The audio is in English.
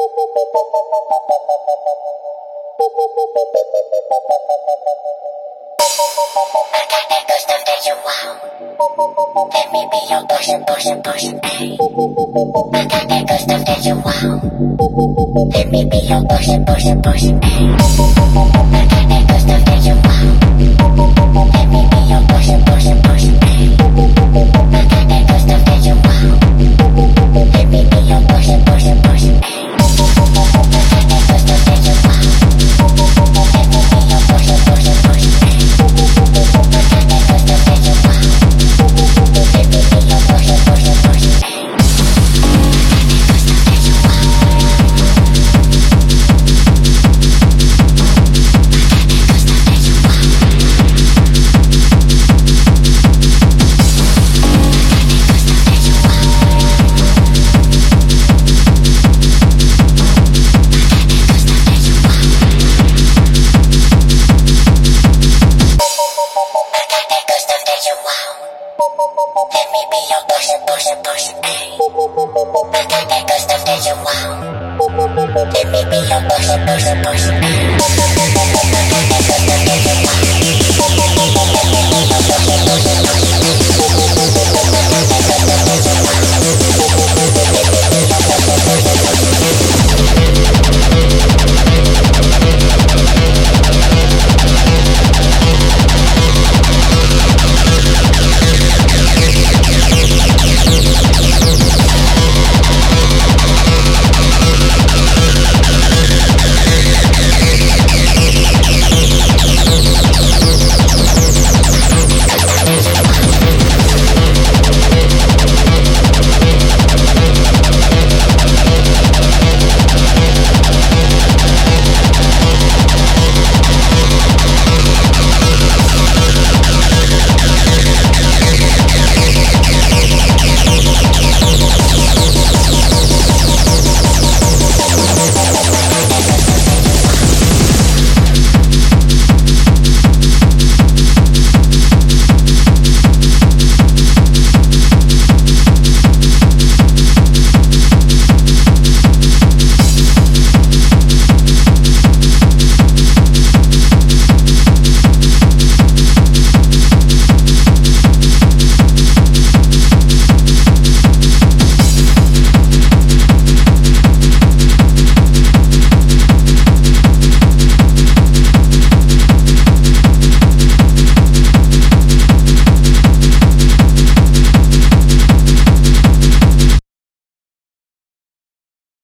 I got that good stuff that you want. Let me be your push, push, push, ayy. I got that good stuff that you want. Let me be your push, portion, push, babe. Take the stuff that you want. Give me your push, push, push.